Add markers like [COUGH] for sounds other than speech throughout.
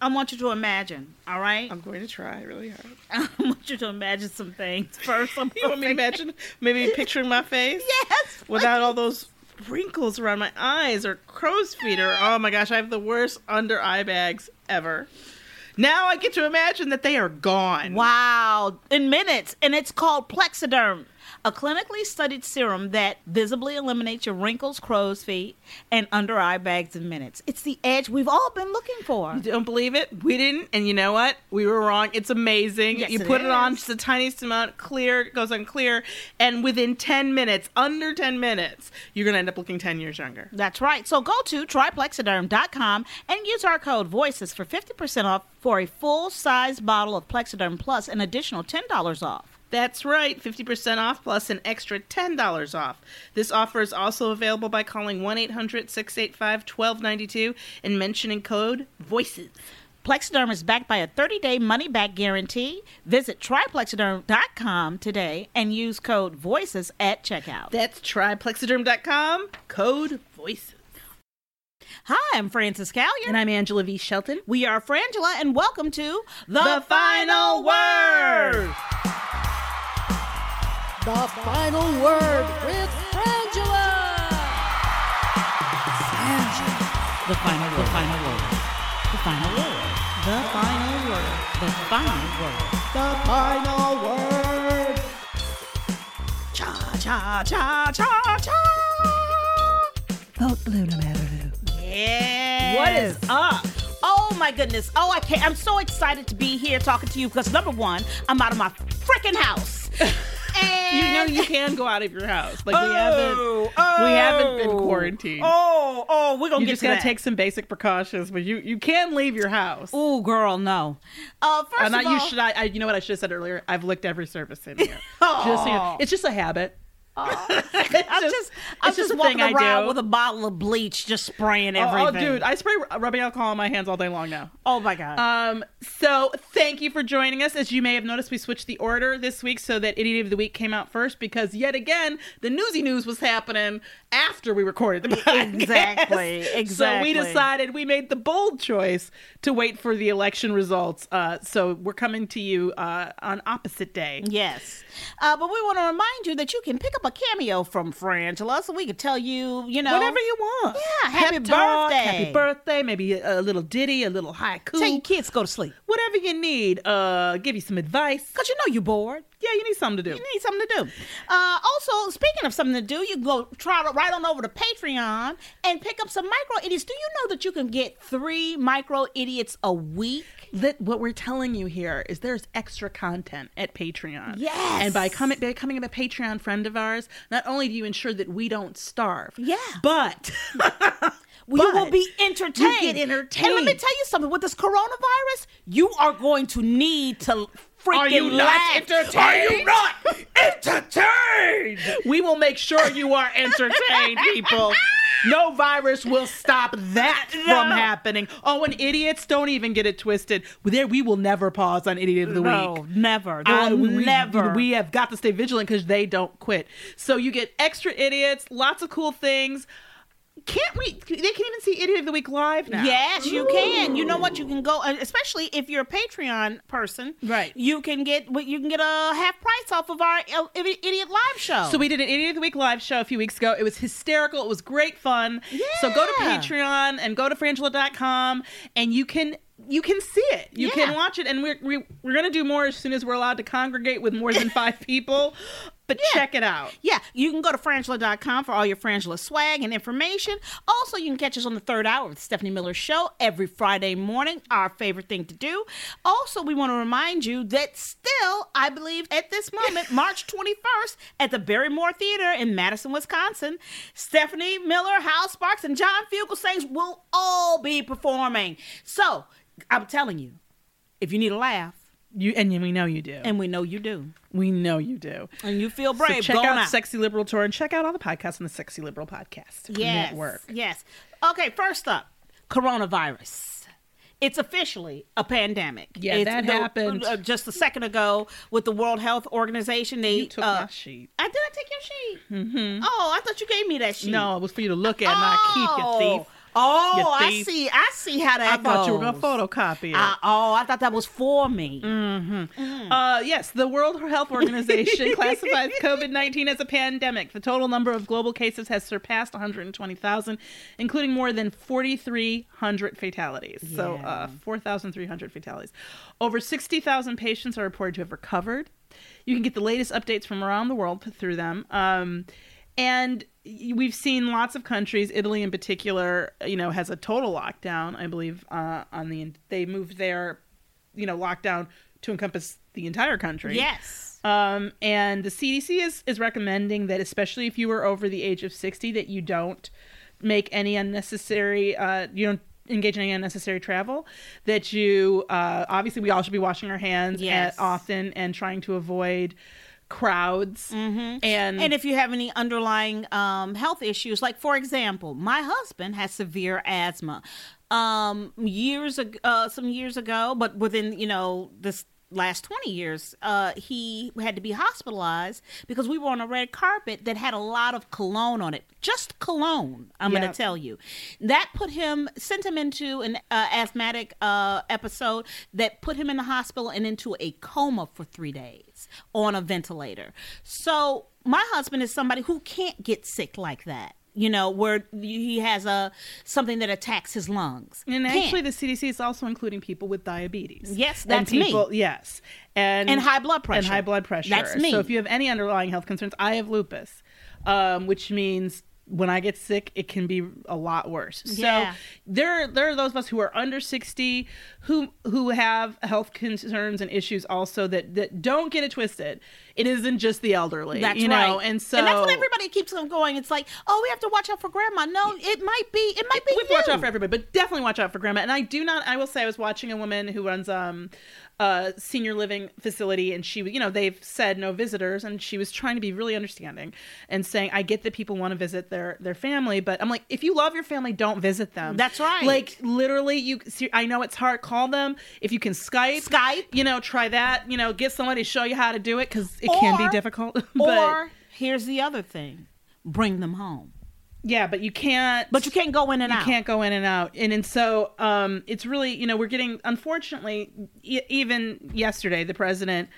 I want you to imagine, all right? I'm going to try really hard. [LAUGHS] I want you to imagine some things. First, I'm You want me to imagine maybe picturing my face? [LAUGHS] Yes. Without all those wrinkles around my eyes or crow's feet or oh my gosh, I have the worst under eye bags ever. Now I get to imagine that they are gone. Wow. In minutes. And it's called Plexiderm, a clinically studied serum that visibly eliminates your wrinkles, crow's feet, and under eye bags in minutes. It's the edge we've all been looking for. You don't believe it? We didn't, and you know what? We were wrong. It's amazing. Yes, you it put it on just the tiniest amount, clear, goes on clear, and within 10 minutes, under 10 minutes, you're going to end up looking 10 years younger. That's right. So go to tryplexiderm.com and use our code VOICES for 50% off for a full size bottle of Plexiderm Plus, an additional $10 off. That's right, 50% off plus an extra $10 off. This offer is also available by calling 1 800 685 1292 and mentioning code VOICES. Plexiderm is backed by a 30 day money back guarantee. Visit tryplexiderm.com today and use code VOICES at checkout. That's tryplexiderm.com, code VOICES. Hi, I'm Frances Callier. And I'm Angela V. Shelton. we are Frangela, and welcome to The Final Word! The final word with Frangela. The final word. The final word. The final word. The final word. The final word. The final word. Cha cha cha cha cha. Yes. What is up? Oh my goodness. Oh, I can't. I'm so excited to be here talking to you because number one, I'm out of my freaking house. [LAUGHS] You know you can go out of your house. Like we Oh, haven't we haven't been oh. quarantined. Oh, oh, we're gonna you get just to gotta that. take some basic precautions, but you you can leave your house. Oh, girl, no. Uh, first And of I, all, you should. I, I, you know what I should have said earlier. I've licked every surface in here. [LAUGHS] just, you know, it's just a habit. [LAUGHS] I'm just, I'm just, just walking around with a bottle of bleach, just spraying Oh, everything. oh, dude, I spray rubbing alcohol on my hands all day long now. Oh my god. Um, so thank you for joining us. As you may have noticed, we switched the order this week so that Idiot of the Week came out first because yet again the newsy news was happening after we recorded the podcast. Exactly, Exactly. [LAUGHS] So we decided we made the bold choice to wait for the election results. Uh, so we're coming to you uh, on opposite day. Yes. Uh, but we want to remind you that you can pick up a cameo from Frangela so we could tell you, you know. Whatever you want. Yeah, happy talk, birthday. Happy birthday. Maybe a, a little ditty, a little haiku. Tell your kids to go to sleep. Whatever you need. Uh, give you some advice. Because you know you're bored. Yeah, you need something to do. You need something to do. Uh, also, speaking of something to do, you can go try to right on over to Patreon and pick up some micro idiots. Do you know that you can get three micro idiots a week? That what we're telling you here is there's extra content at Patreon. Yes. And by coming becoming a Patreon friend of ours, not only do you ensure that we don't starve, Yeah. but [LAUGHS] you will be entertained. you get And let me tell you something. With this coronavirus, you are going to need to freaking Are you not laugh. entertained? Are you not entertained? We will make sure you are entertained, people. no virus will stop that from happening. Oh, and idiots don't even get it twisted. There, we will never pause on idiot of the No, week. never. They Uh, we, never. We have got to stay vigilant because they don't quit. So you get extra idiots, lots of cool things. Can't we? They can even see Idiot of the Week live now. Yes, you can. You know what? You can go, uh, especially if you're a Patreon person. Right. You can get you can get a half price off of our uh, idiot live show. So we did an Idiot of the Week live show a few weeks ago. It was hysterical. It was great fun. Yeah. So go to Patreon and go to frangela.com and you can you can see it. You Yeah. can watch it and we're we, we're going to do more as soon as we're allowed to congregate with more than 5 [LAUGHS] people. But check it out. Yeah, you can go to frangela.com for all your Frangela swag and information. Also, you can catch us on the third hour of the Stephanie Miller Show every Friday morning, our favorite thing to do. Also, we want to remind you that still, I believe at this moment, [LAUGHS] March 21st, at the Barrymore Theater in Madison, Wisconsin, Stephanie Miller, Hal Sparks, and John Fugelsang will all be performing. So, I'm telling you, if you need a laugh, You and we know you do. and we know you do, we know you do. and you feel So brave, check go out now. Sexy Liberal Tour and check out all the podcasts on the Sexy Liberal Podcast Yes. Network. Yes. Okay, first up, coronavirus. It's officially a pandemic. Yeah, It's that the- happened. uh, just a second ago with the World Health Organization. They You took uh, my sheet. I did. I take your sheet. Mm-hmm. Oh, I thought you gave me that sheet. No, it was for you to look at, not keep, you thief. Oh, I see. I see how that I thought you were going to photocopy it. I- oh, I thought that was for me. Uh, yes, the World Health Organization [LAUGHS] classifies COVID 19 as a pandemic. The total number of global cases has surpassed 120,000, including more than 4,300 fatalities. So, uh, 4,300 fatalities. Over 60,000 patients are reported to have recovered. You can get the latest updates from around the world through them. Um, and we've seen lots of countries, Italy in particular, you know, has a total lockdown. I believe uh, on the they moved their, you know, lockdown to encompass the entire country. Yes. Um, and the CDC is is recommending that, especially if you are over the age of sixty, that you don't make any unnecessary, uh, you don't engage in any unnecessary travel. That you, uh, obviously, we all should be washing our hands Yes. at, often and trying to avoid crowds. Mm-hmm. And And if you have any underlying um, health issues, like for example, my husband has severe asthma. Um, years ago, uh, some years ago, but within you know this last 20 years uh he had to be hospitalized because we were on a red carpet that had a lot of cologne on it just cologne i'm Yeah. gonna tell you. That put him sent him into an uh, asthmatic uh episode that put him in the hospital and into a coma for three days on a ventilator. So my husband is somebody who can't get sick like that you know where he has a something that attacks his lungs And Can't. actually, the CDC is also including people with diabetes. Yes, And that's me. people, Yes, and And high blood pressure. And high blood pressure. That's me. So if you have any underlying health concerns, I have lupus, um, which means when I get sick, it can be a lot worse. Yeah. So there, there are those of us who are under sixty who who have health concerns and issues also that that don't get it twisted. It isn't just the elderly. That's you right. know, and so and that's what everybody keeps on going. It's like, oh, we have to watch out for grandma. No, it might be. It might be. we watch out for everybody, but definitely watch out for grandma. And I do not. I will say, I was watching a woman who runs um a senior living facility, and she, you know, they've said no visitors, and she was trying to be really understanding and saying, I get that people want to visit their their family, but I'm like, if you love your family, don't visit them. That's right. Like literally, you. see- I know it's hard. Call them if you can Skype. Skype. You know, try that. You know, get somebody to show you how to do it because it can be difficult. [LAUGHS] but Or here's the other thing: bring them home. yeah, but you can't. But you can't go in and you out. You can't go in and out and and so um it's really you know we're getting unfortunately e- even yesterday the president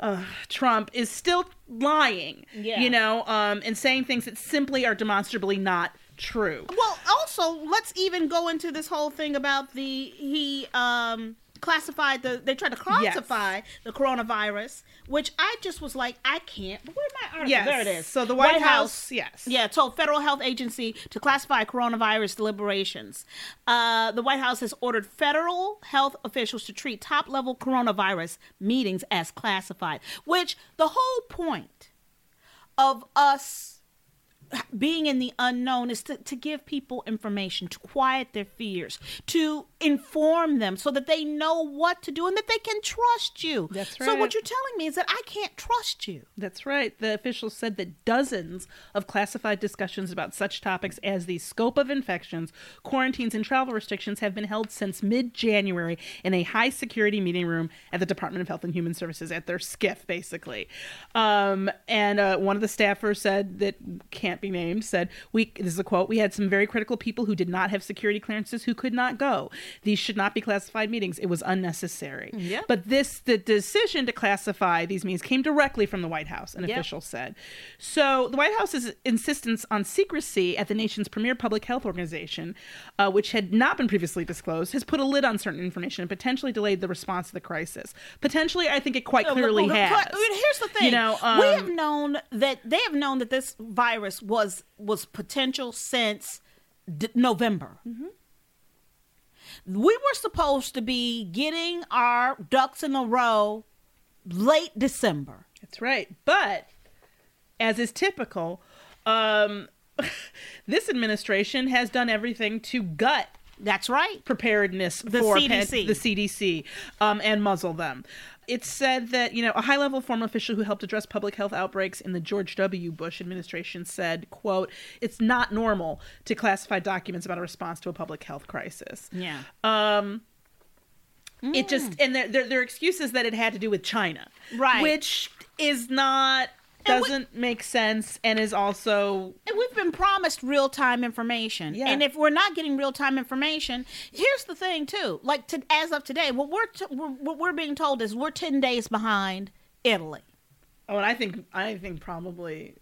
uh, Trump is still lying Yeah. you know um and saying things that simply are demonstrably not true Well, also, let's even go into this whole thing about the he um classified the they tried to classify the coronavirus, which I just was like, I can't. Where's my article? Yes. There it is. So the White House- yes. Yeah, told Federal Health Agency to classify coronavirus deliberations. Uh, the White House has ordered federal health officials to treat top level coronavirus meetings as classified, which the whole point of us being in the unknown is to, to give people information, to quiet their fears, to inform them so that they know what to do and that they can trust you. That's right. So what you're telling me is that I can't trust you. That's right. The officials said that dozens of classified discussions about such topics as the scope of infections, quarantines, and travel restrictions have been held since mid January in a high security meeting room at the Department of Health and Human Services at their SCIF, basically. Um, and uh, one of the staffers said that can't be named said, "We this is a quote. We had some very critical people who did not have security clearances who could not go. These should not be classified meetings. It was unnecessary." Yeah. But this the decision to classify these meetings came directly from the White House, an Yep. official said. So the White House's insistence on secrecy at the nation's premier public health organization, uh, which had not been previously disclosed, has put a lid on certain information and potentially delayed the response to the crisis. Potentially, I think it quite clearly but- has. Here's the thing. You know, we um, have known that they have known that this virus was was potential since d- November. Mm-hmm. We were supposed to be getting our ducks in a row late December. That's right. But as is typical, um, [LAUGHS] this administration has done everything to gut That's right. preparedness The for CDC. the CDC um, and muzzle them. It said that you know a high-level former official who helped address public health outbreaks in the George W. Bush administration said, "quote It's not normal to classify documents about a response to a public health crisis." Yeah. Um, it just and their, their their excuse is that it had to do with China, Right. Which is not And we- doesn't make sense and is also And we've been promised real time information. Yeah. And if we're not getting real time information, here's the thing too. Like to, as of today, what we're, t- we're what we're being told is we're ten days behind Italy. oh, and I think I think probably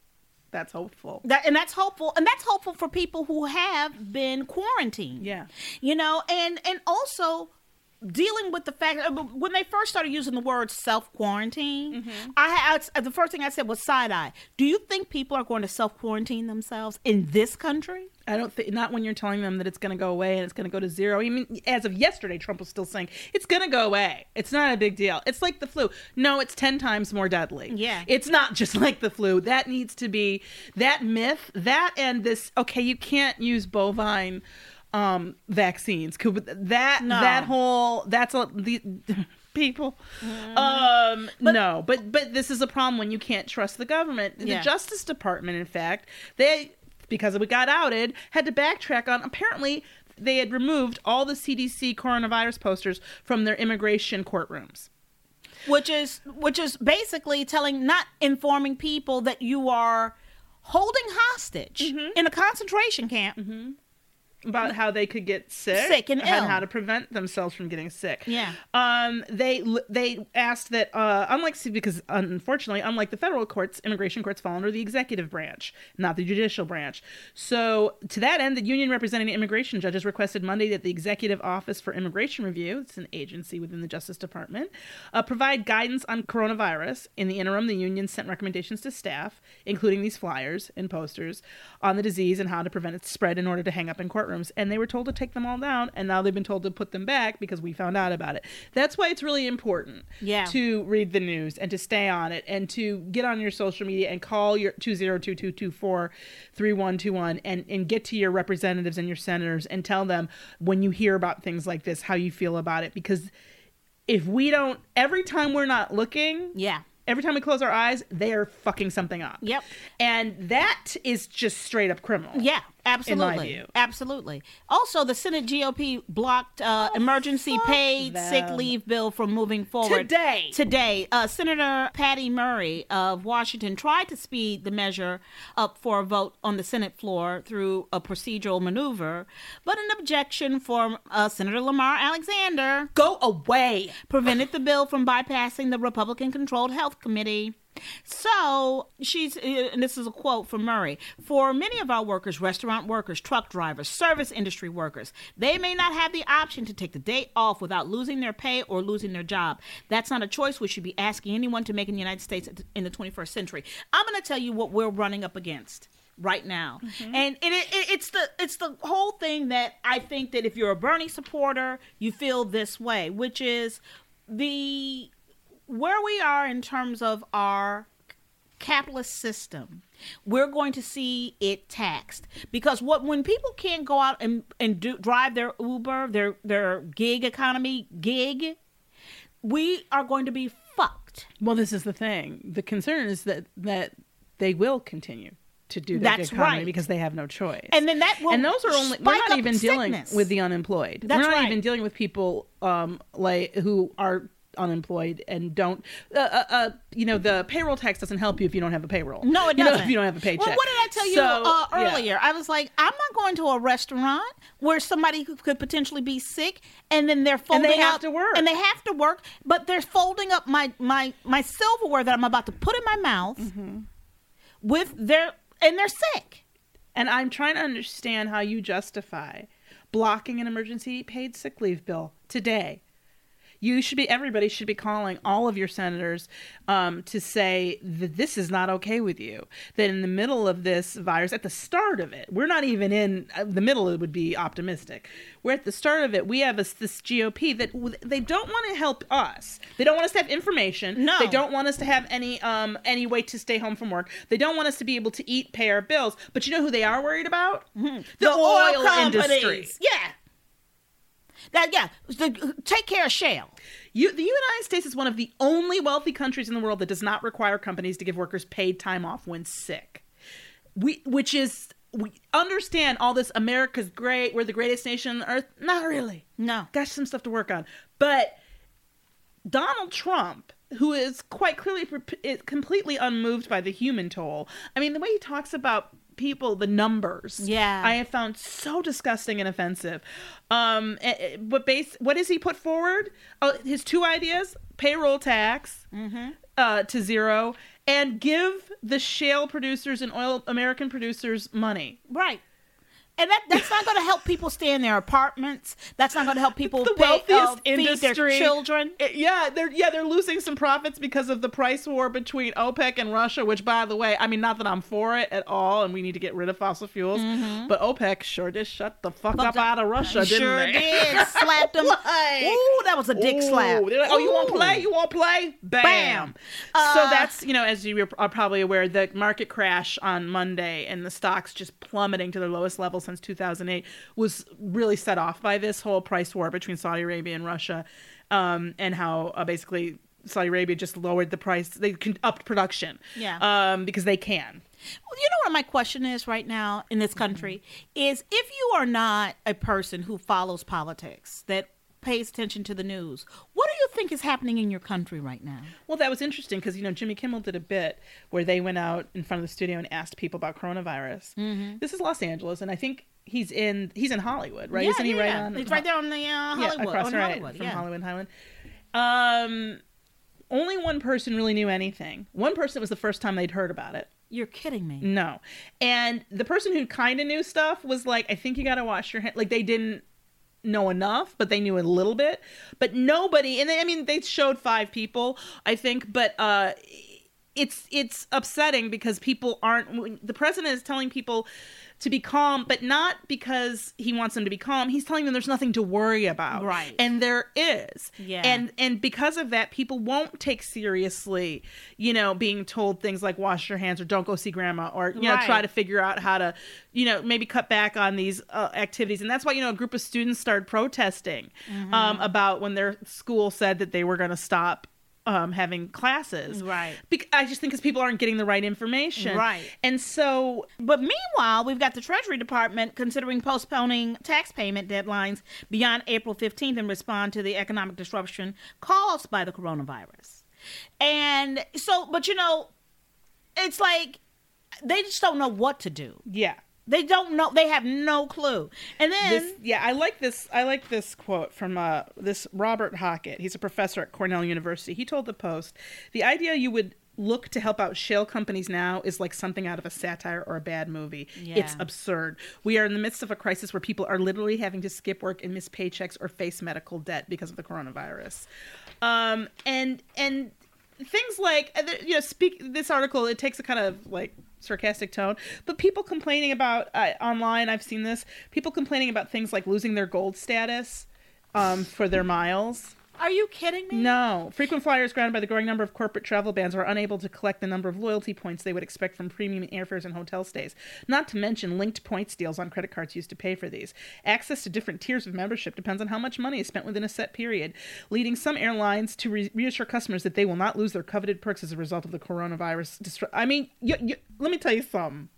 that's hopeful. That and that's hopeful, and that's hopeful for people who have been quarantined. Yeah. you know, and and also dealing with the fact uh, when they first started using the word self quarantine, Mm-hmm. I had the first thing I said was side eye. Do you think people are going to self quarantine themselves in this country? I don't think not when you're telling them that it's going to go away and it's going to go to zero. I mean, as of yesterday, Trump was still saying it's going to go away. It's not a big deal. It's like the flu. No, it's ten times more deadly. Yeah. it's not just [LAUGHS] like the flu. That needs to be that myth. That and this. Okay, you can't use bovine um vaccines. Could- That No. that whole that's a the. [LAUGHS] People, um, no, but but this is a problem when you can't trust the government. The Justice Department, in fact, they because it got outed, had to backtrack on. Apparently, they had removed all the CDC coronavirus posters from their immigration courtrooms. which is which is basically telling not informing people that you are holding hostage Mm-hmm. in a concentration camp About how they could get sick, Sick and ill. how to prevent themselves from getting sick. Yeah. Um. They they asked that uh, unlike because unfortunately, unlike the federal courts, immigration courts fall under the executive branch, not the judicial branch. So to that end, the union representing immigration judges requested Monday that the Executive Office for Immigration Review, it's an agency within the Justice Department, uh, provide guidance on coronavirus. In the interim, the union sent recommendations to staff, including these flyers and posters on the disease and how to prevent its spread in order to hang up in courtrooms. And they were told to take them all down, and now they've been told to put them back because we found out about it. That's why it's really important Yeah. to read the news and to stay on it and to get on your social media and call your 202-224-3121 and, and get to your representatives and your senators and tell them when you hear about things like this how you feel about it because if we don't every time we're not looking yeah every time we close our eyes they are fucking something up Yep. and that is just straight up criminal yeah absolutely. absolutely. Also the senate gop blocked uh, emergency fuck paid sick leave bill from moving forward Today. today. Uh, senator patty murray of washington tried to speed the measure up for a vote on the senate floor through a procedural maneuver but an objection from uh, senator lamar alexander go away. prevented the bill from bypassing the Republican controlled health committee. So she's, uh, and this is a quote from Murray For many of our workers, restaurant workers, truck drivers, service industry workers, they may not have the option to take the day off without losing their pay or losing their job. That's not a choice we should be asking anyone to make in the United States in the 21st century. I'm going to tell you what we're running up against right now and it, it, it's the it's the whole thing that i think that if you're a bernie supporter you feel this way which is the where we are in terms of our capitalist system, we're going to see it taxed because what when people can't go out and and do, drive their Uber, their their gig economy gig, we are going to be fucked. Well, this is the thing. The concern is that that they will continue to do that That's economy right. because they have no choice. And then that will and those are only we're not even dealing sickness. with the unemployed. That's we're not right. even dealing with people um like who are unemployed and don't uh, uh, uh you know the payroll tax doesn't help you if you don't have a payroll No, it You doesn't. know, if you don't have a paycheck Well, what did I tell you So, uh, yeah. earlier? I was like, I'm not going to a restaurant where somebody could potentially be sick, and then they're folding they have up, to work. and they have to work, but they're folding up my my my silverware that I'm about to put in my mouth Mm-hmm. with their and they're sick. And I'm trying to understand how you justify blocking an emergency paid sick leave bill today. You should be, everybody should be calling all of your senators um, to say that this is not okay with you. That in the middle of this virus, at the start of it, we're not even in uh, the middle, it would be optimistic. We're at the start of it. We have this, this GOP that w- they don't want to help us. They don't want us to have information. No. They don't want us to have any um any way to stay home from work. They don't want us to be able to eat, pay our bills. But you know who they are worried about? Mm-hmm. The, oil, industry. companies. Yeah. That yeah, the, take care of shale. You, the United States is one of the only wealthy countries in the world that does not require companies to give workers paid time off when sick. We, which is, we understand all this. America's great. We're the greatest nation on earth. Not really. No. Got some stuff to work on. But Donald Trump, who is quite clearly is completely unmoved by the human toll. I mean, the way he talks about people, the numbers, Yeah. I have found so disgusting and offensive. Um, eh, eh, but base, what does he put forward? Oh, his two ideas: payroll tax uh, to zero, and give the shale producers and oil American producers money. Right. And that, that's not going to help people stay in their apartments. That's not going to help people the pay, wealthiest uh, industry their children. It- yeah, they're yeah they're losing some profits because of the price war between OPEC and Russia. Which, by the way, I mean not that I'm for it at all, and we need to get rid of fossil fuels. But OPEC sure did shut the fuck up out of Russia, didn't sure they? did. [LAUGHS] Slapped them. Like- Ooh, that was a dick Ooh, slap. they're like, oh, you want to play? You want to play? Bam. Bam. so Uh, that's you know, as you are probably aware, the market crash on Monday and the stocks just plummeting to their lowest level since 2008 was really set off by this whole price war between Saudi Arabia and Russia, um, and how uh, basically Saudi Arabia just lowered the price. They con- upped production, Yeah. um, because they can. Well, you know what my question is right now in this country is if you are not a person who follows politics that pays attention to the news, what do you think is happening in your country right now? Well, that was interesting because you know Jimmy Kimmel did a bit where they went out in front of the studio and asked people about coronavirus. Mm-hmm. This is Los Angeles, and I think he's in he's in Hollywood, right? Isn't he right on? He's right there on the uh, yeah, Hollywood. across on right Hollywood. from yeah. Hollywood and Highland. Um, only one person really knew anything. One person was the first time they'd heard about it. You're kidding me. No, and the person who kind of knew stuff was like, I think you got to wash your hands. Like they didn't know enough, but they knew a little bit. But nobody, and they, I mean, they showed five people, I think, but uh, it's it's upsetting because people aren't. The president is telling people to be calm, but not because he wants them to be calm. He's telling them there's nothing to worry about, Right. And there is, Yeah. And and because of that, people won't take seriously, you know, being told things like wash your hands or don't go see grandma or you know Right. try to figure out how to, you know, maybe cut back on these uh, activities. And that's why you know a group of students started protesting Mm-hmm. um, about when their school said that they were going to stop. Um, having classes, Right. Bec- I just think because people aren't getting the right information, Right. And so But meanwhile, we've got the Treasury Department considering postponing tax payment deadlines beyond April 15th in response to the economic disruption caused by the coronavirus. And so, but you know, it's like they just don't know what to do. yeah, They don't know. They have no clue. And then, this yeah i like this i like this quote from uh, this robert hockett. He's a professor at cornell university. He told the post the idea you would look to help out shale companies now is like something out of a satire or a bad movie. It's absurd. We are in the midst of a crisis where people are literally having to skip work and miss paychecks or face medical debt because of the coronavirus. Um and and things like uh, you know speak this article it takes a kind of like sarcastic tone but people complaining about uh, online i've seen this people complaining about things like losing their gold status um, for their miles Are you kidding me? No. Frequent flyers grounded by the growing number of corporate travel bans are unable to collect the number of loyalty points they would expect from premium airfares and hotel stays. Not to mention linked points deals on credit cards used to pay for these. Access to different tiers of membership depends on how much money is spent within a set period, leading some airlines to re- reassure customers that they will not lose their coveted perks as a result of the coronavirus. Distru- I mean, let me tell you something.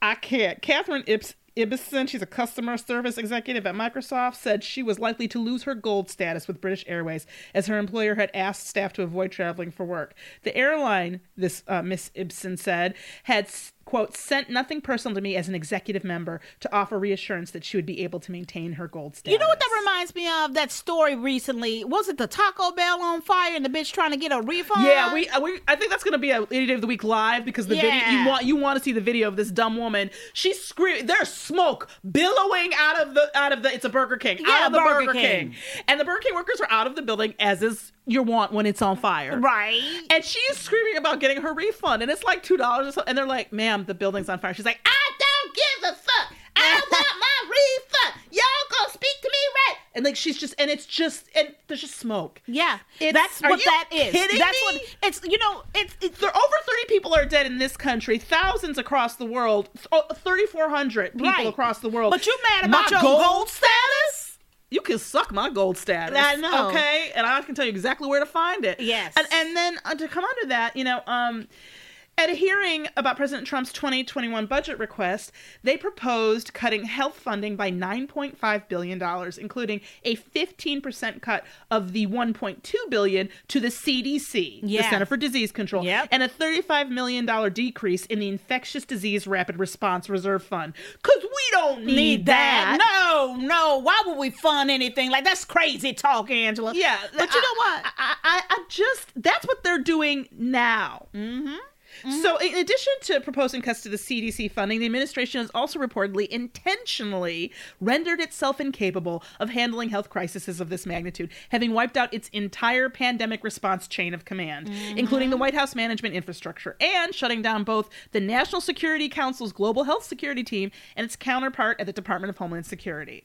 I can't. Catherine Ips- Ibison, she's a customer service executive at Microsoft, said she was likely to lose her gold status with British Airways as her employer had asked staff to avoid traveling for work. The airline, this uh, Miss Ibsen said, had quote sent nothing personal to me as an executive member to offer reassurance that she would be able to maintain her gold status. You know what that reminds me of? That story recently. Was it the Taco Bell on fire and the bitch trying to get a refund? Yeah, we, uh, we I think that's gonna be a Lady Day of the Week live because the video you want you want to see the video of this dumb woman. She's screaming. There's smoke billowing out of the out of the. It's a Burger King. Yeah, out of the Burger Burger, King. King. and the Burger King workers are out of the building as is your want when it's on fire. Right. And she's screaming about getting her refund, and it's like two dollars. And they're like, "Ma'am, the building's on fire." She's like, "I don't give a fuck. I [LAUGHS] want my refund. Y'all gonna speak to me right?" And like she's just, and it's just, and there's just smoke. Yeah, It's- that's what that is. kidding that's me? what it's. You know, it's it's There over 30 people are dead in this country, thousands across the world, oh, 3,400 people Right. across the world. But you mad about My your gold status? You can suck my gold status. I know. Okay, and I can tell you exactly where to find it. Yes. and and then uh, to come under that, you know, um. At a hearing about President Trump's 2021 budget request, they proposed cutting health funding by $9.5 billion, including a 15% cut of the 1.2 billion to the CDC, the Center for Disease Control, Yep. and a $35 million decrease in the Infectious Disease Rapid Response Reserve Fund. Because we don't need, need that. that. No, no. Why would we fund anything like that's crazy talk, Angela? Yeah, but you know what? I, I, I, I just that's what they're doing now. Mm-hmm. Mm-hmm. So, in addition to proposing cuts to the CDC funding, the administration has also reportedly intentionally rendered itself incapable of handling health crises of this magnitude, having wiped out its entire pandemic response chain of command, mm-hmm. including the White House management infrastructure, and shutting down both the National Security Council's Global Health Security Team and its counterpart at the Department of Homeland Security.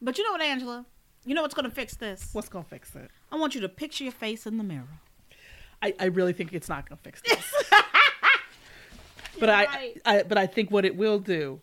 But you know what, Angela? You know what's going to fix this? What's going to fix it? I want you to picture your face in the mirror. I, I really think it's not going to fix this. [LAUGHS] but I, right. I, but I think what it will do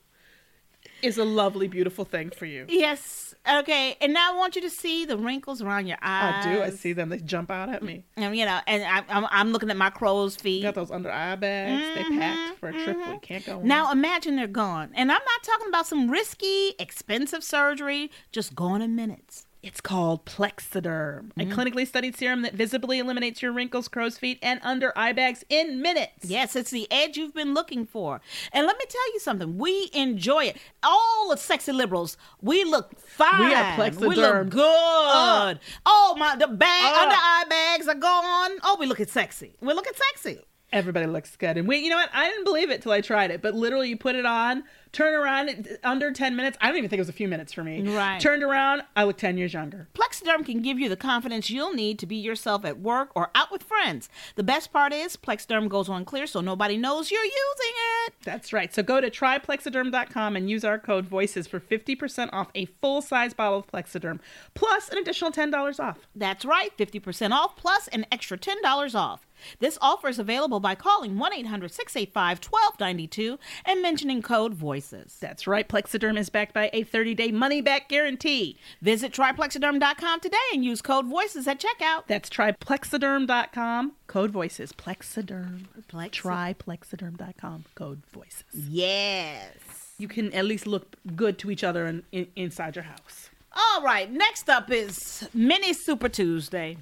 is a lovely, beautiful thing for you. Yes. Okay. And now I want you to see the wrinkles around your eyes. I do. I see them. They jump out at me. And you know, and I, I'm, I'm looking at my crow's feet. You got those under eye bags. They packed for a trip we can't go on. Mm-hmm. Now imagine they're gone. And I'm not talking about some risky, expensive surgery, just gone in minutes. It's called Plexiderm, a clinically studied serum that visibly eliminates your wrinkles, crow's feet, and under eye bags in minutes. Yes, it's the edge you've been looking for. And let me tell you something. We enjoy it. All the sexy liberals, we look fine. We have We look Plexiderm. good. oh my the bag Uh. under eye bags are gone. Oh, we looking sexy. We're looking sexy. Everybody looks good. And we, you know what? I didn't believe it till I tried it. But literally, you put it on, turn around, under 10 minutes. I don't even think it was a few minutes for me. Right. Turned around, I look 10 years younger. Plexiderm can give you the confidence you'll need to be yourself at work or out with friends. The best part is Plexiderm goes on clear so nobody knows you're using it. That's right. So go to tryplexiderm.com and use our code VOICES for 50% off a full size bottle of Plexiderm, plus an additional $10 off. That's right, 50% off plus an extra $10 off. This offer is available by calling 1 800 685 1292 and mentioning code VOICES. That's right. Plexiderm is backed by a 30 day money back guarantee. Visit tryplexiderm.com today and use code VOICES at checkout. That's tryplexiderm.com, code VOICES. Plexiderm. Plexi- Tryplexiderm.com, code VOICES. Yes. You can at least look good to each other in, in, inside your house. All right, next up is Mini Super Tuesday.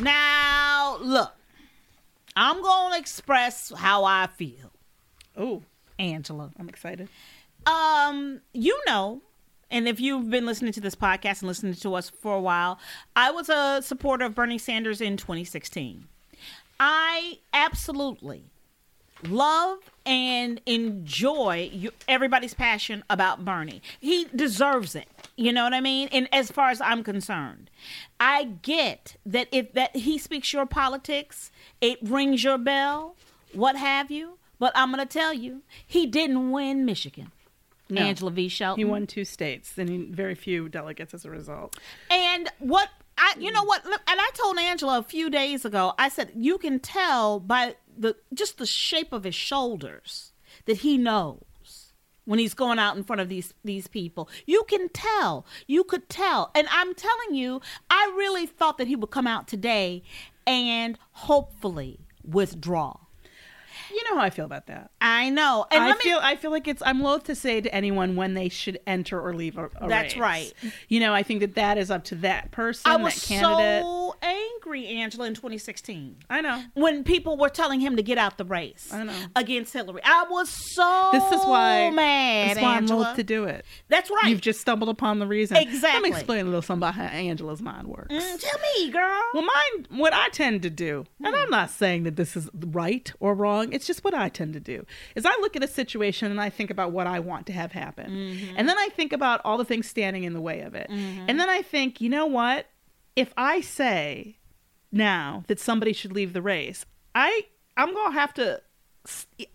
Now, look, I'm going to express how I feel, Oh, Angela. I'm excited. Um, you know, and if you've been listening to this podcast and listening to us for a while, I was a supporter of Bernie Sanders in 2016. I absolutely love and enjoy you, everybody's passion about Bernie. He deserves it. You know what I mean? And as far as I'm concerned, I get that if that he speaks your politics, it rings your bell, what have you. But I'm going to tell you, he didn't win Michigan. No. Angela V. Shelton. He won two states and he- very few delegates as a result. And what I you know what? Look, And I told Angela a few days ago. I said you can tell by the just the shape of his shoulders that he knows when he's going out in front of these these people. You can tell. You could tell. And I'm telling you, I really thought that he would come out today and hopefully withdraw. You know how I feel about that. I know. And I me- feel I feel like it's I'm loath to say to anyone when they should enter or leave a, a That's race. right. You know, I think that that is up to that person, I was that candidate. so angry, Angela, in 2016. I know. when people were telling him to get out the race I know. against Hillary. I was so This is why mad, That's why I'm loath to do it. That's right. You've just stumbled upon the reason. Exactly. Let me explain a little something about how Angela's mind works. Mm, tell me, girl. Well, mine, what I tend to do, and I'm not saying that this is right or wrong, it's just what I tend to do, is I look at a situation and I think about what I want to have happen. Mm-hmm. And then I think about all the things standing in the way of it. Mm-hmm. And then I think, you know what? If I say now that somebody should leave the race, I I'm going to have to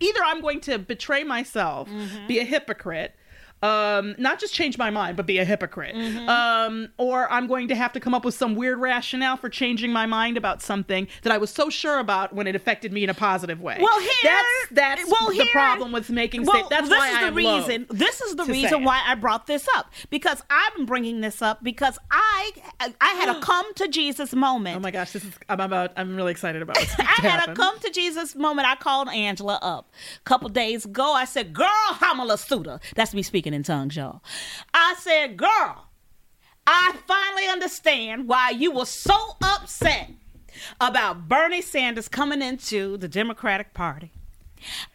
either I'm going to betray myself, mm-hmm. be a hypocrite, um, not just change my mind, but be a hypocrite, Mm-hmm. um, or I'm going to have to come up with some weird rationale for changing my mind about something that I was so sure about when it affected me in a positive way. Well, here- that's that's well, the here- problem with making. well, sta- that's this why is the I'm low. reason. This is the reason why I brought this up because I'm bringing this up because I I had a [GASPS] come to Jesus moment. Oh my gosh, this is I'm about. I'm really excited about. What's [LAUGHS] I had a come to Jesus moment. I called Angela up a couple days ago. I said, Girl, I'm Hamala Suda. That's me speaking in tongues, y'all. I said, Girl, I finally understand why you were so upset about Bernie Sanders coming into the Democratic Party.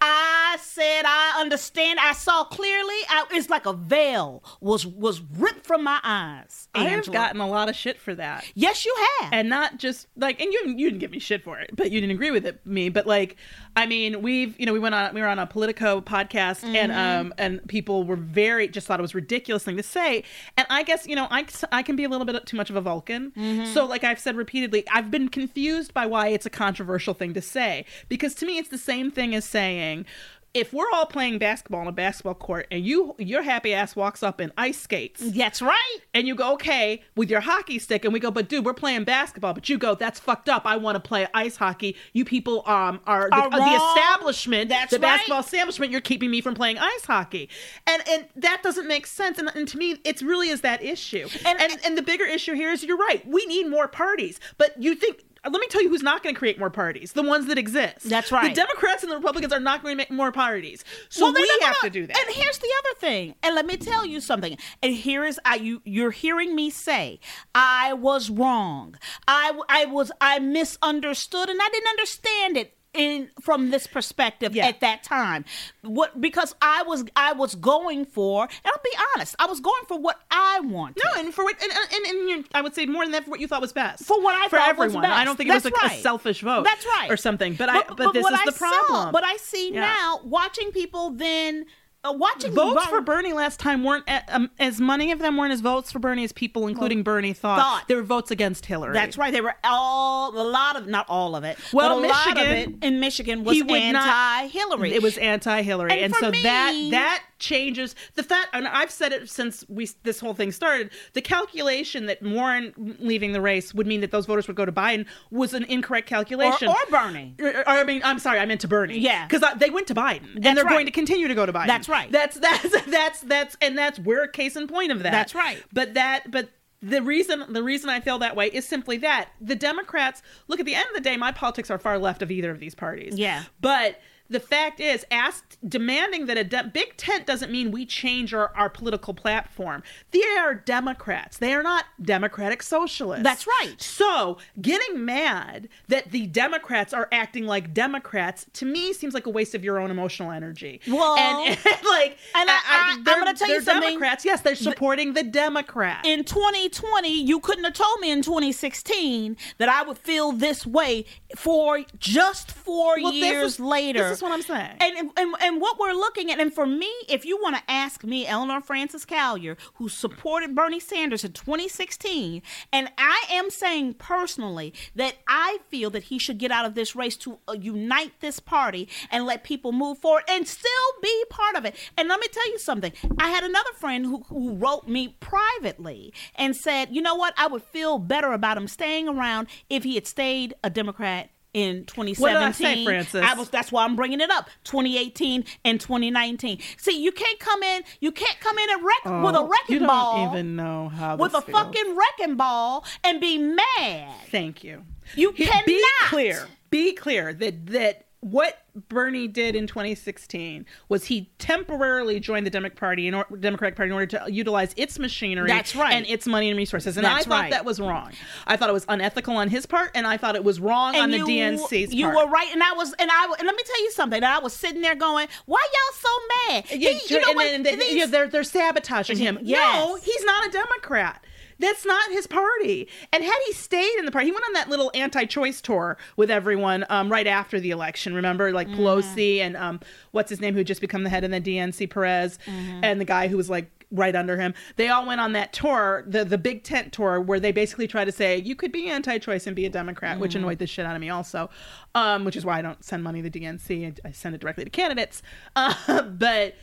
I said I understand. I saw clearly. I, it's like a veil was was ripped from my eyes. I have gotten a lot of shit for that. Yes, you have. and not just like and you you didn't give me shit for it but you didn't agree with it me but like i mean we've you know we went on we were on a politico podcast and um and people were very just thought it was a ridiculous thing to say. And i guess you know i, I can be a little bit too much of a vulcan. So like i've said repeatedly i've been confused by why it's a controversial thing to say. Because to me it's the same thing as saying if we're all playing basketball on a basketball court and you your happy ass walks up in ice skates. That's right. and you go okay with your hockey stick and we go but dude we're playing basketball. But you go that's fucked up. I want to play ice hockey. You people um are the, Are uh, the establishment That's the right. basketball establishment you're keeping me from playing ice hockey. And and that doesn't make sense. And, and to me it's really is that issue. And, and and the bigger issue here is you're right. We need more parties. But you think let me tell you who's not going to create more parties the ones that exist That's right. the democrats and the republicans are not going to make more parties so Well, we have gonna- to do that And here's the other thing. And let me tell you something. And here is I you you're hearing me say I was wrong. I I was I misunderstood and I didn't understand it in from this perspective Yeah. at that time. What because I was I was going for and I'll be honest, I was going for what I wanted. No, and for what, and, and, and you I would say more than that for what you thought was best. For what I for thought was everyone. best. I don't think it was That's a, a selfish vote. That's right. or something. But, I but, this what is I the problem. Saw, but I see Yeah. now watching people then uh, watching votes Ron- for Bernie last time weren't a- um, as many of them weren't as votes for Bernie as people, including Bernie, thought. thought. They were votes against Hillary. That's right. They were all a lot of not all of it. Well, but a lot of Michigan, it in Michigan was would not- anti-Hillary. It was anti-Hillary, And and, so that that changes the fact. And I've said it since we this whole thing started. The calculation that Warren leaving the race would mean that those voters would go to Biden was an incorrect or, calculation. or Bernie. Or, or, I mean, I'm sorry, I meant to Bernie. Yeah. because they went to Biden, That's and they're right. going to continue to go to Biden. That's right. That's that's [LAUGHS] that's that's and that's we're a case in point of that. That's right. But that but. The reason the reason I feel that way is simply that the Democrats look at the end of the day. My politics are far left of either of these parties. Yeah. but the fact is, asked demanding that a de- big tent doesn't mean we change our, our political platform. They are Democrats. They are not democratic socialists. That's right. So getting mad that the Democrats are acting like Democrats to me seems like a waste of your own emotional energy. Well- and, [LAUGHS] and like, And I- I- I'm gonna tell you they're something. Democrats. Yes, they're supporting the Democrats. In 2020, you couldn't have told me in 2016 that I would feel this way for just four Well, years is- later. That's what I'm saying. And, and and what we're looking at, and for me, if you want to ask me, Eleanor Frances Callier, who supported Bernie Sanders in 2016, and I am saying personally that I feel that he should get out of this race to uh, unite this party and let people move forward and still be part of it. And let me tell you something. I had another friend who, who wrote me privately and said, you know what, I would feel better about him staying around if he had stayed a Democrat in 2017. What did I say, Frances? I was that's why I'm bringing it up. 2018 and 2019. See, you can't come in. You can't come in and wreck oh, with a Oh, wrecking you don't ball. even know how with a feels. fucking wrecking ball and be mad. Thank you. You He- cannot be clear. Be clear that that what Bernie did in 2016 was he temporarily joined the Democratic Party in or, Democratic Party in order to utilize its machinery That's right. and its money and resources. And That's I thought right. that was wrong. I thought it was unethical on his part, and I thought it was wrong on the DNC's you part. You were right, and I was, and I, and let me tell you something. And I was sitting there going, "Why y'all so mad?" Yeah, He- you know and what? then they, These- you know, they're they're sabotaging him. No, he's not a Democrat. That's not his party. And had he stayed in the party, he went on that little anti-choice tour with everyone um, right after the election. Remember, like Mm-hmm. Pelosi and um, what's his name, who had just become the head of the DNC, Perez, Mm-hmm. and the guy who was like right under him. They all went on that tour, the the big tent tour, where they basically try to say you could be anti-choice and be a Democrat, which Mm-hmm. annoyed the shit out of me also. Um, which is why I don't send money to the DNC. I, I send it directly to candidates. [LAUGHS] Uh, but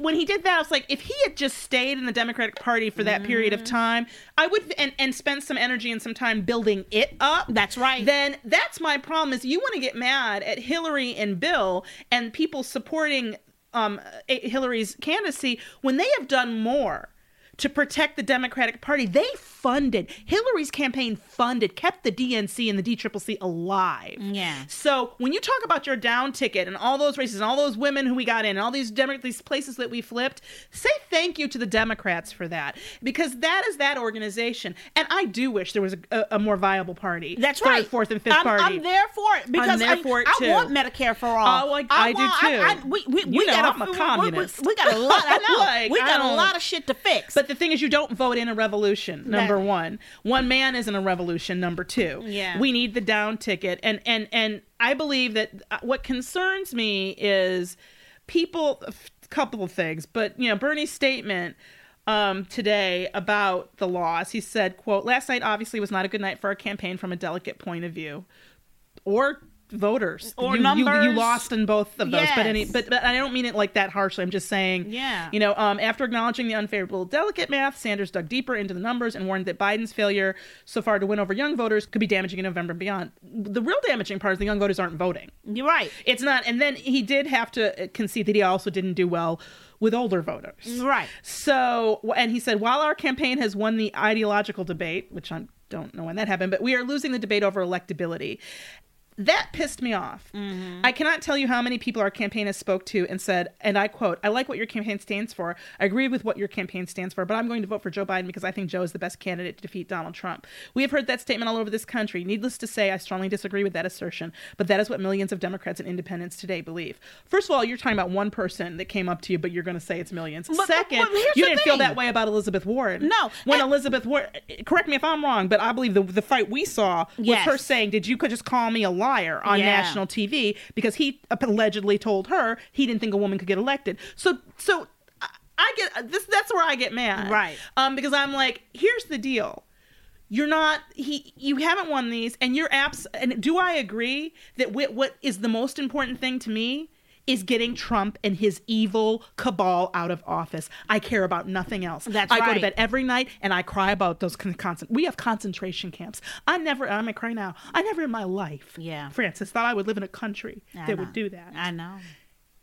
when he did that, I was like, if he had just stayed in the Democratic Party for that period Mm-hmm. of time, I would and and spent some energy and some time building it up. That's right. Then that's my problem. Is you want to get mad at Hillary and Bill and people supporting um Hillary's candidacy when they have done more to protect the Democratic Party. They funded Hillary's campaign funded kept the DNC and the DCCC alive. Yeah. So when you talk about your down ticket and all those races and all those women who we got in and all these Demo- these places that we flipped, say thank you to the Democrats for that because that is that organization. And I do wish there was a, a, a more viable party. That's Third, right. fourth, and fifth I'm, party. I'm there for it because I, for it, I want Medicare for all. Oh, I- I do, want- too. we we, You we know got I'm a we- we- communist. We, [LAUGHS] we got a lot. I know. Like, we got a lot of shit to fix. But the thing is, you don't vote in a revolution. Number No. one, one man isn't a revolution. Number two, Yeah. we need the down ticket. And and and I believe that uh, what concerns me is people. A couple of things, but you know, Bernie's statement um, today about the laws. He said, "quote Last night obviously was not a good night for our campaign from a delegate point of view, or." Voters Or you, you- you, lost in both of those but any but, but i don't mean it like that harshly i'm just saying Yeah. you know um, after acknowledging the unfavorable delegate math, Sanders dug deeper into the numbers and warned that Biden's failure so far to win over young voters could be damaging in November and beyond. The real damaging part is the young voters aren't voting. You're right. It's not. And then he did have to uh, concede that he also didn't do well with older voters. Right. So, and he said, while our campaign has won the ideological debate, which I don't know when that happened, but we are losing the debate over electability. That pissed me off. Mm-hmm. I cannot tell you how many people our campaign has spoke to and said, and I quote, I like what your campaign stands for. I agree with what your campaign stands for, but I'm going to vote for Joe Biden because I think Joe is the best candidate to defeat Donald Trump. We have heard that statement all over this country. Needless to say, I strongly disagree with that assertion, but that is what millions of Democrats and independents today believe. First of all, you're talking about one person that came up to you, but you're going to say it's millions. but- Second, but here's you didn't feel that way about Elizabeth Warren. No, When and- Elizabeth Warren, correct me if I'm wrong, but I believe the, the fight we saw was Yes. her saying, Did you could just call me a liar on Yeah. national TV? Because he allegedly told her he didn't think a woman could get elected. So, so I- get this, that's where I get mad. Right. Um, because I'm like, here's the deal. You're not he. You haven't won these, and your apps. And do I agree that wh- what is the most important thing to me is getting Trump and his evil cabal out of office. I care about nothing else. That's I go to bed every night and I cry about those con- concent. We have concentration camps. I never. I'm gonna cry now. I never in my life, Yeah. Frances, thought I would live in a country I that know. would do that I know.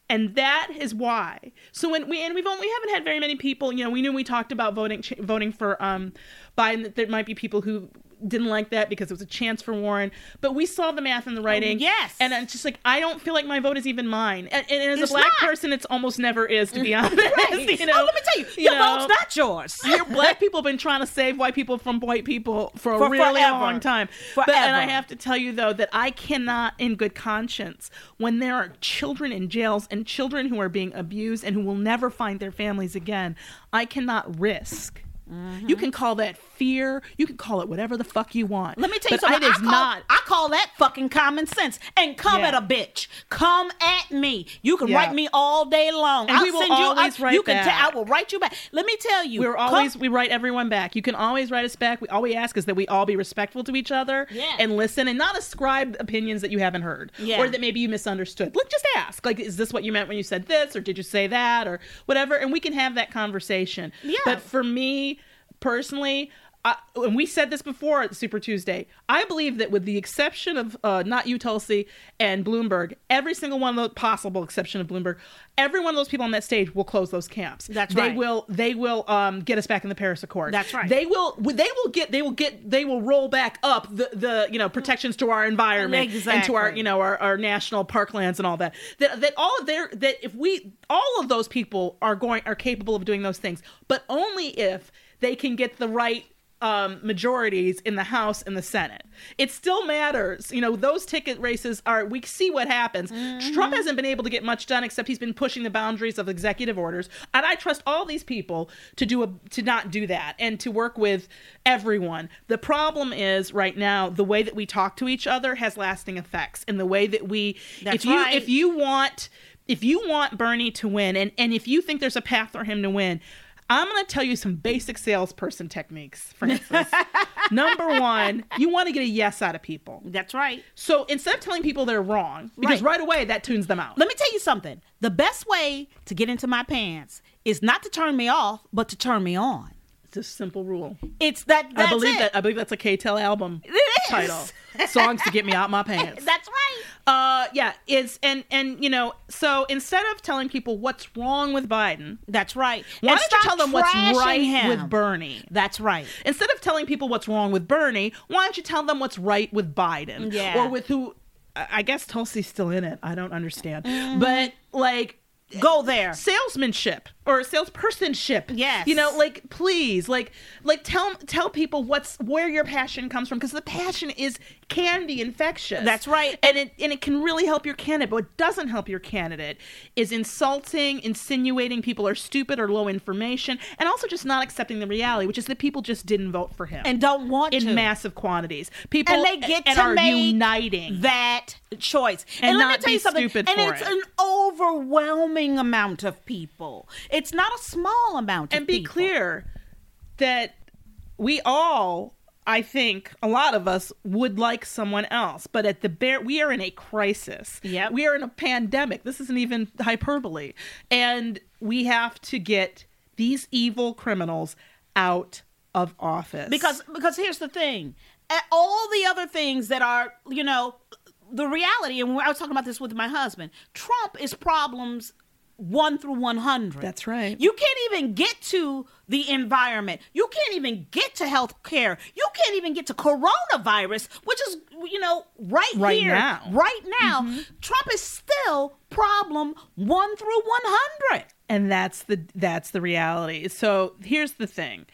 and that is why. So when we and we've only, we haven't had very many people. You know, we knew we talked about voting ch- voting for um Biden. That there might be people who didn't like that because it was a chance for Warren. But we saw the math in the oh, writing. yes. and it's just like I don't feel like my vote is even mine. And, and as It's a black not. person, it's almost never is to be mm. honest. Right. [LAUGHS] You oh, know, oh, let me tell you, your know, vote's not yours. [LAUGHS] your black [LAUGHS] people have been trying to save white people from white people for a For really forever. long time. But and I have to tell you though that I cannot, in good conscience, when there are children in jails and children who are being abused and who will never find their families again, I cannot risk You mm-hmm. can call that fear. You can call it whatever the fuck you want. Let me tell you But something. It is I call, not. I call that fucking common sense. And come Yeah. at a bitch. Come at me. You can Yeah. write me all day long. And I'll we will send you. always I, write you can. back. ta- I will write you back. Let me tell you. We're come- always we write everyone back. You can always write us back. We all we ask is that we all be respectful to each other Yeah. and listen and not ascribe opinions that you haven't heard Yeah. or that maybe you misunderstood. Like just ask. Like is this what you meant when you said this or did you say that or whatever and we can have that conversation. Yeah. But for me personally I, and we said this before at Super Tuesday. I believe that, with the exception of uh, not you, Tulsi, and Bloomberg, every single one of the possible exception of Bloomberg, every one of those people on that stage will close those camps. That's they right. will. They will um, get us back in the Paris Accord. That's right. They will. They will get. They will get. They will roll back up the the you know protections to our environment and to our you know our, our national parklands and all that. That that all of their that if we all of those people are going are capable of doing those things, but only if they can get the right um, majorities in the House and the Senate. It still matters. You know, those ticket races are, we see what happens. Trump hasn't been able to get much done except he's been pushing the boundaries of executive orders. And I trust all these people to do a, to not do that and to work with everyone. The problem is right now, the way that we talk to each other has lasting effects. And the way that we, That's if you, right. if you want, if you want Bernie to win and, and if you think there's a path for him to win, I'm going to tell you some basic salesperson techniques, Frances. [LAUGHS] Number one, you want to get a yes out of people. That's right. So instead of telling people they're wrong, because Right. right, away that tunes them out. Let me tell you something. The best way to get into my pants is not to turn me off, but to turn me on. A simple rule. It's that. That's I believe it. that. I believe that's a K-Tel album title. [LAUGHS] Songs to get me out my pants. [LAUGHS] That's right. Uh, yeah, it's and and you know, so instead of telling people what's wrong with Biden, That's right. why And don't you tell them what's right him. with Bernie? That's right. Instead of telling people what's wrong with Bernie, why don't you tell them what's right with Biden? Yeah. Or with who? I guess Tulsi's still in it. I don't understand. Mm-hmm. But like Go there. salesmanship or salespersonship. Yes. You know, like please, like like tell tell people what's where your passion comes from because the passion is can be infectious. That's right. And it and it can really help your candidate. But what doesn't help your candidate is insulting, insinuating people are stupid or low information, and also just not accepting the reality, which is that people just didn't vote for him And don't want in to. massive quantities. People and they get and to are make uniting. that choice. And let not me tell be you something. stupid and it's it. an overwhelming amount of people. It's not a small amount of and be people. clear that we all I think a lot of us would like someone else, but at the bare, we are in a crisis. Yeah, we are in a pandemic. This isn't even hyperbole, and we have to get these evil criminals out of office because because here's the thing all the other things that are you know the reality and i was talking about this with my husband trump is problems 1 through 100 That's right. you can't even get to the environment. You can't even get to health care. You can't even get to coronavirus which is you know right, Right here now. Mm-hmm. right now. Trump is still problem 1 through 100 and that's the that's the reality. So here's the thing.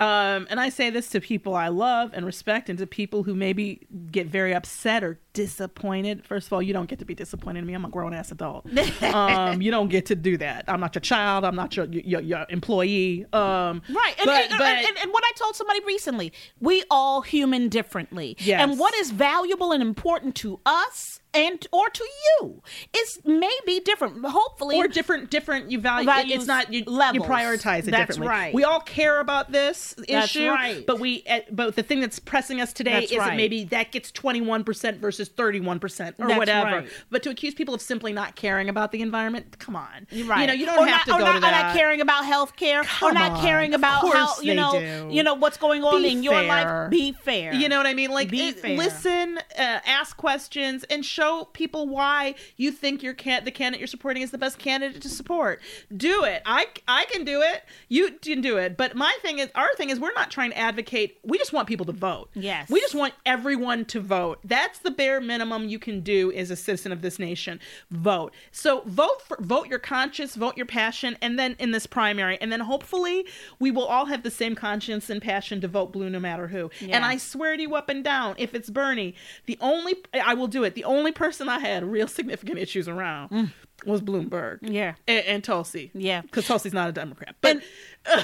Um, and I say this to people I love and respect, and to people who maybe get very upset or disappointed. First of all, you don't get to be disappointed in me. I'm a grown ass adult. [LAUGHS] um, you don't get to do that. I'm not your child. I'm not your your, your employee. Um, Right. And, but, and, but and, and what I told somebody recently, we all human differently. Yes. And what is valuable and important to us and or to you is maybe different. Hopefully or different different you value Values it's not you, you prioritize it That's differently right. we all care about this That's issue right. but we uh, but the thing that's pressing us today That's is that right. maybe that gets 21% versus 31% or That's whatever right. but to accuse people of simply not caring about the environment come on You're Right. you know you don't or have not, to go not, to that Or not caring about health care. Or not on. caring about how you know do. you know what's going on Be in your life. Be fair. You know what I mean? Like, it- fair. listen, uh, ask questions, and show people why you think your can the candidate you're supporting is the best candidate to support. Do it. I I can do it. You can do it. But my thing is, our thing is, we're not trying to advocate. We just want people to vote. Yes. We just want everyone to vote. That's the bare minimum you can do as a citizen of this nation. Vote. So vote for vote your conscience, vote your passion, and then in this primary, and then hopefully we will all have the same conscience and passion to vote blue no matter who. Yeah. And I swear to you up and down, if it's Bernie, the only I will do it. The only person I had real significant issues around. Mm. Was Bloomberg. Yeah. And, and Tulsi. Yeah. Because Tulsi's not a Democrat. But And,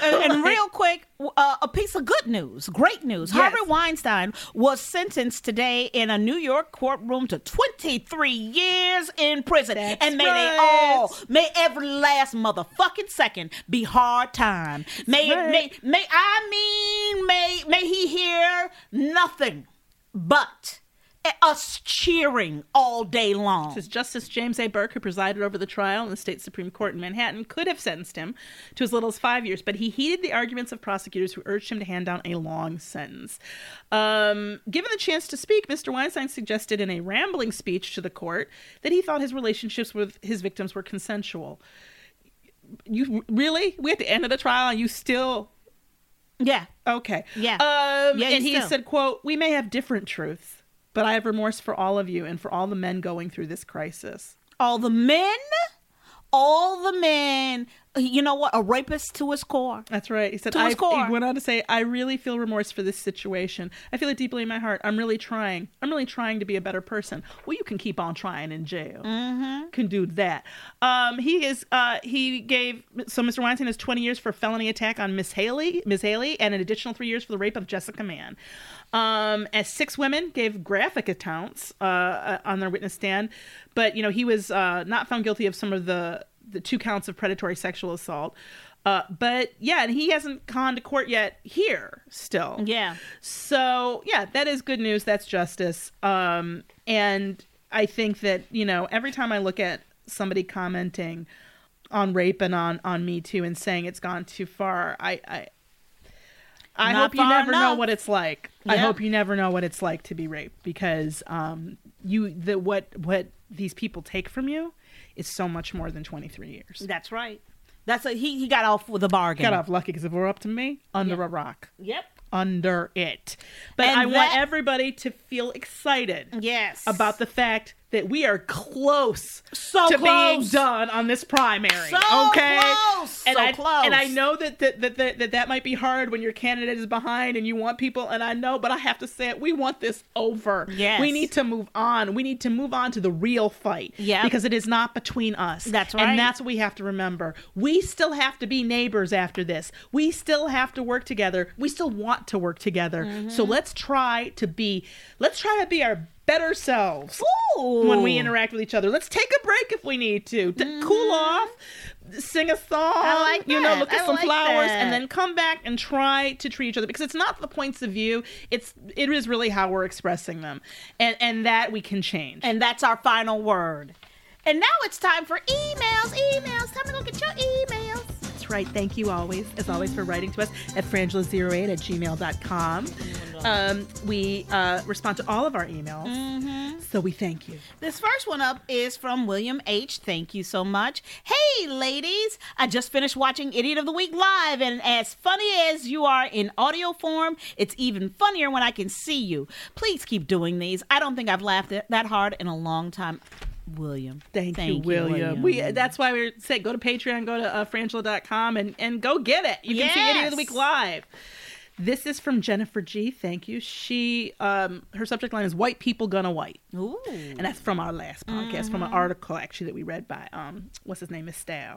and, [LAUGHS] and real quick, uh, a piece of good news, great news. Yes. Harvey Weinstein was sentenced today in a New York courtroom to 23 years in prison. That's and may right. they all, may every last motherfucking second be hard time. May, right. may, may, I mean, may, may he hear nothing but us cheering all day long. Says Justice James A. Burke, who presided over the trial in the state Supreme Court in Manhattan, could have sentenced him to as little as five years, but he heeded the arguments of prosecutors who urged him to hand down a long sentence. Um, given the chance to speak, Mr. Weinstein suggested in a rambling speech to the court that he thought his relationships with his victims were consensual. You really? We at the end of the trial, and you still Yeah. Okay. Yeah. Um, Yeah, and he still. said, "quote We may have different truths, but I have remorse for all of you and for all the men going through this crisis." all the men, all the men. You know what? A rapist to his core. That's right. He said, To his I, core. He went on to say, I really feel remorse for this situation. I feel it deeply in my heart. I'm really trying. I'm really trying to be a better person. Well, you can keep on trying in jail. Mm-hmm. Can do that. Um, he is. Uh, he gave. So Mr. Weinstein has 20 years for felony attack on Miss Haley, Miss Haley, and an additional three years for the rape of Jessica Mann. Um, as six women gave graphic accounts uh, uh, on their witness stand, but you know he was uh, not found guilty of some of the the two counts of predatory sexual assault. Uh, but yeah, and he hasn't gone to court yet here still. Yeah. So yeah, that is good news. That's justice. Um, and I think that you know every time I look at somebody commenting on rape and on on Me Too and saying it's gone too far, I I, I Not hope you never know what it's like. I hope you never know what it's like to be raped because um you the what what these people take from you is so much more than 23 years. That's right. That's a he. He got off with a bargain. Got off lucky because if it were up to me, under Yeah. a rock. Yep. Under it. But And I want everybody to feel excited Yes. about the fact that we are close So to being close. done on this primary. So okay, close. and So I, close. And I know that that, that that that that might be hard when your candidate is behind and you want people. And I know, but I have to say it. We want this over. Yes. we need to move on. We need to move on to the real fight. Yep. because it is not between us. That's right. And that's what we have to remember. We still have to be neighbors after this. We still have to work together. We still want to work together. Mm-hmm. So let's try to be. Let's try to be our better selves Ooh. when we interact with each other. Let's take a break if we need to. to Cool off, sing a song, Mm-hmm. I like you know, look at I some like flowers that. and then come back and try to treat each other because it's not the points of view, it's it is really how we're expressing them. And and that we can change. And that's our final word. And now it's time for emails. Emails. Time to go get your emails. Right. Thank you always, as always, for writing to us at frangela08 at gmail.com. Um, we uh, respond to all of our emails. Mm-hmm. So we thank you. This first one up is from William H. Thank you so much. Hey, ladies. I just finished watching Idiot of the Week live, and as funny as you are in audio form, it's even funnier when I can see you. Please keep doing these. I don't think I've laughed that hard in a long time. William. Thank, you, William. We that's why we say go to Patreon, go to uh, frangela.com and and go get it. You can see Idiot of the Week live. This is from Jennifer G. Thank you. She um her subject line is white people gonna white. Ooh. And that's from our last podcast, from an article actually that we read by um what's his name, Miss Stow.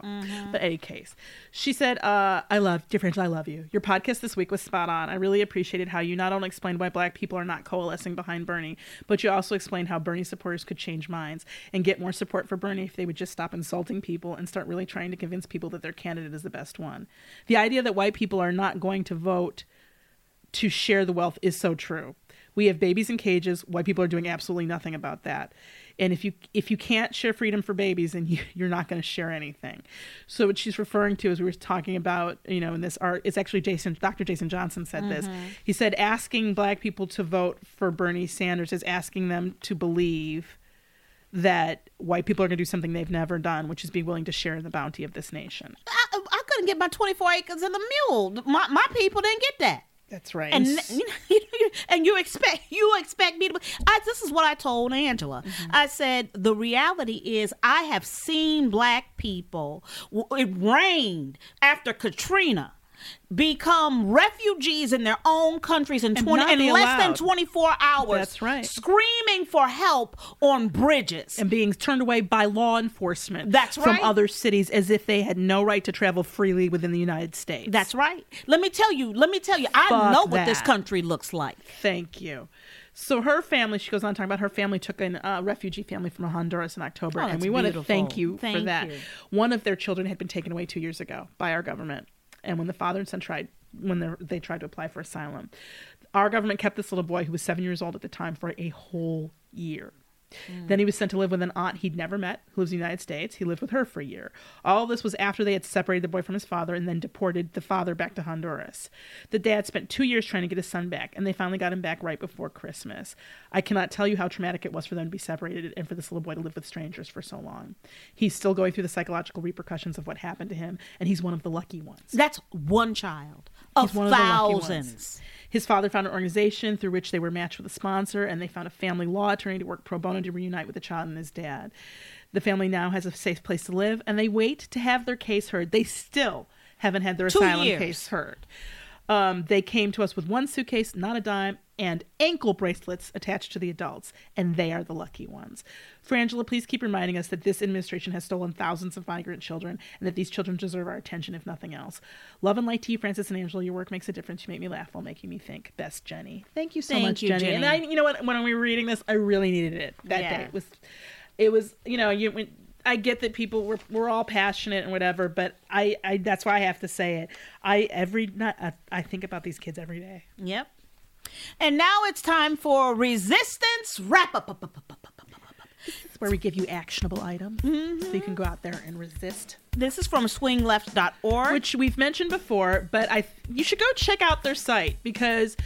But any case, she said, uh, "I love dear Frangela, I love you. Your podcast this week was spot on. I really appreciated how you not only explained why Black people are not coalescing behind Bernie, but you also explained how Bernie supporters could change minds and get more support for Bernie if they would just stop insulting people and start really trying to convince people that their candidate is the best one. The idea that white people are not going to vote." To share the wealth is so true. We have babies in cages. White people are doing absolutely nothing about that. And if you if you can't share freedom for babies, then [LAUGHS] you, you're not going to share anything. So what she's referring to is we were talking about, you know, in this art, it's actually Jason, Dr. Jason Johnson said this. Mm-hmm. He said asking black people to vote for Bernie Sanders is asking them to believe that white people are going to do something they've never done, which is be willing to share in the bounty of this nation. I, I couldn't get my 24 acres and the mule. My, my people didn't get that. That's right. and [LAUGHS] you know, and you expect you expect me to. I, this is what I told Angela. Mm-hmm. I said the reality is I have seen black people. It rained after Katrina. Become refugees in their own countries in 20 in less than 24 hours. That's right. Screaming for help on bridges. and being turned away by law enforcement That's from right. other cities as if they had no right to travel freely within the United States. That's right. Let me tell you, let me tell you, I Fuck know what this country looks like. Thank you. So her family, she goes on talking about her family took a uh, refugee family from Honduras in October, Oh, and we want to thank you for that. you. One of their children had been taken away two years ago by our government, and when the father and son tried, when they tried to apply for asylum, our government kept this little boy who was seven years old at the time for a whole year. Mm. Then he was sent to live with an aunt he'd never met who lives in the United States. He lived with her for a year. All this was after they had separated the boy from his father and then deported the father back to Honduras. The dad spent two years trying to get his son back, and they finally got him back right before Christmas. I cannot tell you how traumatic it was for them to be separated and for this little boy to live with strangers for so long. He's still going through the psychological repercussions of what happened to him, and he's one of the lucky ones. That's one child of He's one of the lucky ones. thousands. His father found an organization through which they were matched with a sponsor, and they found a family law attorney to work pro bono to reunite with the child and his dad. The family now has a safe place to live, and they wait to have their case heard. They still haven't had their Two asylum years. case heard. Um, they came to us with one suitcase, not a dime, and ankle bracelets attached to the adults, and they are the lucky ones. Frangela, please keep reminding us that this administration has stolen thousands of migrant children, and that these children deserve our attention, if nothing else. Love and light to you, Frances and Angela. Your work makes a difference. You make me laugh while making me think. Best, Jenny. Thank you so Thank much, you, Jenny. And I, you know what? When we were reading this, I really needed it that Yeah. day. It was, it was, you know, you. When, I get that people were we're all passionate and whatever, but I, I that's why I have to say it. I every night I, I think about these kids every day. Yep. And now it's time for resistance wrap up. It's where we give you actionable items so you can go out there and resist. This is from swingleft.org. Which we've mentioned before, but I you should go check out their site because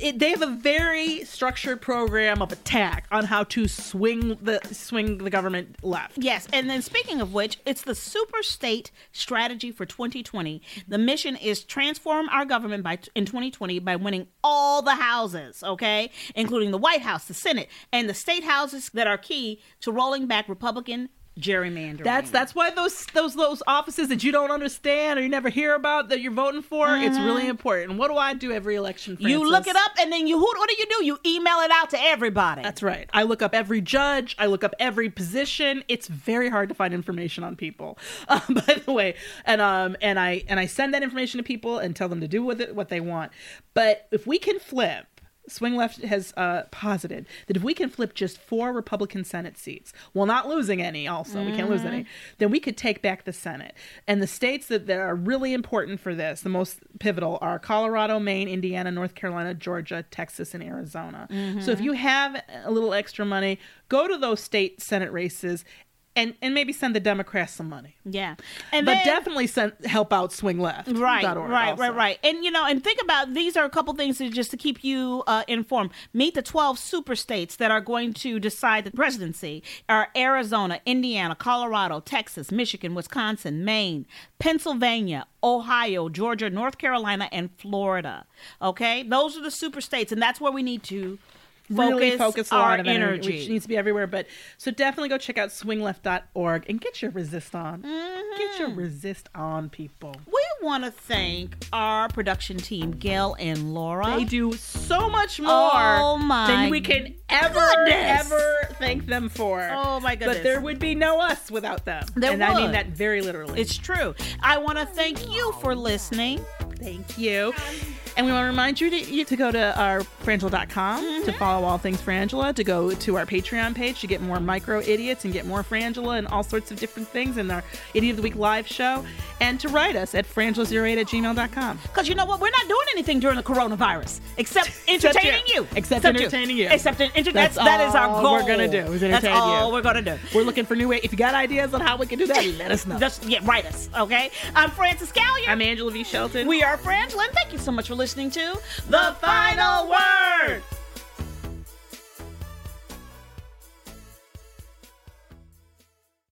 it, they have a very structured program of attack on how to swing the swing the government left. Yes, and then speaking of which, it's the Super State Strategy for 2020. The mission is transform our government by in 2020 by winning all the houses, okay, including the White House, the Senate, and the state houses that are key to rolling back Republican gerrymandering. That's that's why those those those offices that you don't understand or you never hear about that you're voting for, it's really important. What do I do every election? Mm-hmm. you look it up, and then you who, what do you do? You email it out to everybody. That's right. I look up every judge. I look up every position. It's very hard to find information on people, um, [LAUGHS] by the way. And um and I and I send that information to people and tell them to do with it what they want. But if we can flip. Swing Left has uh, posited that if we can flip just four Republican Senate seats, while not losing any, also, we can't lose any, then we could take back the Senate. And the states that, that are really important for this, the most pivotal, are Colorado, Maine, Indiana, North Carolina, Georgia, Texas, and Arizona. So if you have a little extra money, go to those state Senate races and, and maybe send the Democrats some money. yeah, and But then, definitely send help out Swing Left. Right, right, also. right, right. And you know, and think about these are a couple things to, just to keep you uh, informed. Meet the 12 super states that are going to decide the presidency are Arizona, Indiana, Colorado, Texas, Michigan, Wisconsin, Maine, Pennsylvania, Ohio, Georgia, North Carolina, and Florida. Okay? Those are the super states and that's where we need to focus, really focus a lot of energy, energy. which needs to be everywhere. But so definitely go check out swingleft.org and get your resist on. Get your mm-hmm. resist on, people. we want to thank our production team, Gail and Laura. They do so much oh more Oh, my than we can ever, goodness. ever thank them for. Oh, my goodness. But there would be no us without them. There and I mean that very literally. It's true. I want to thank you for listening. Thank you. Um, And we want to remind you to, you to go to our frangela.com to mm-hmm. follow all things Frangela, to go to our Patreon page to get more micro idiots and get more Frangela and all sorts of different things in our Idiot of the Week live show, and to write us at frangela08 at gmail.com. Because you know what? We're not doing anything during the coronavirus except [LAUGHS] entertaining you. you. Except entertaining you. Except en- enter- That's that's, that is our all goal. we're gonna do, is That's entertain all you. we're going to do. We're looking for new ways. If you got ideas on how we can do that, let us know. Just yeah, write us, okay? I'm Frances Callier. I'm Angela V. Shelton. we are Frangela, and thank you so much for listening to The Final Word.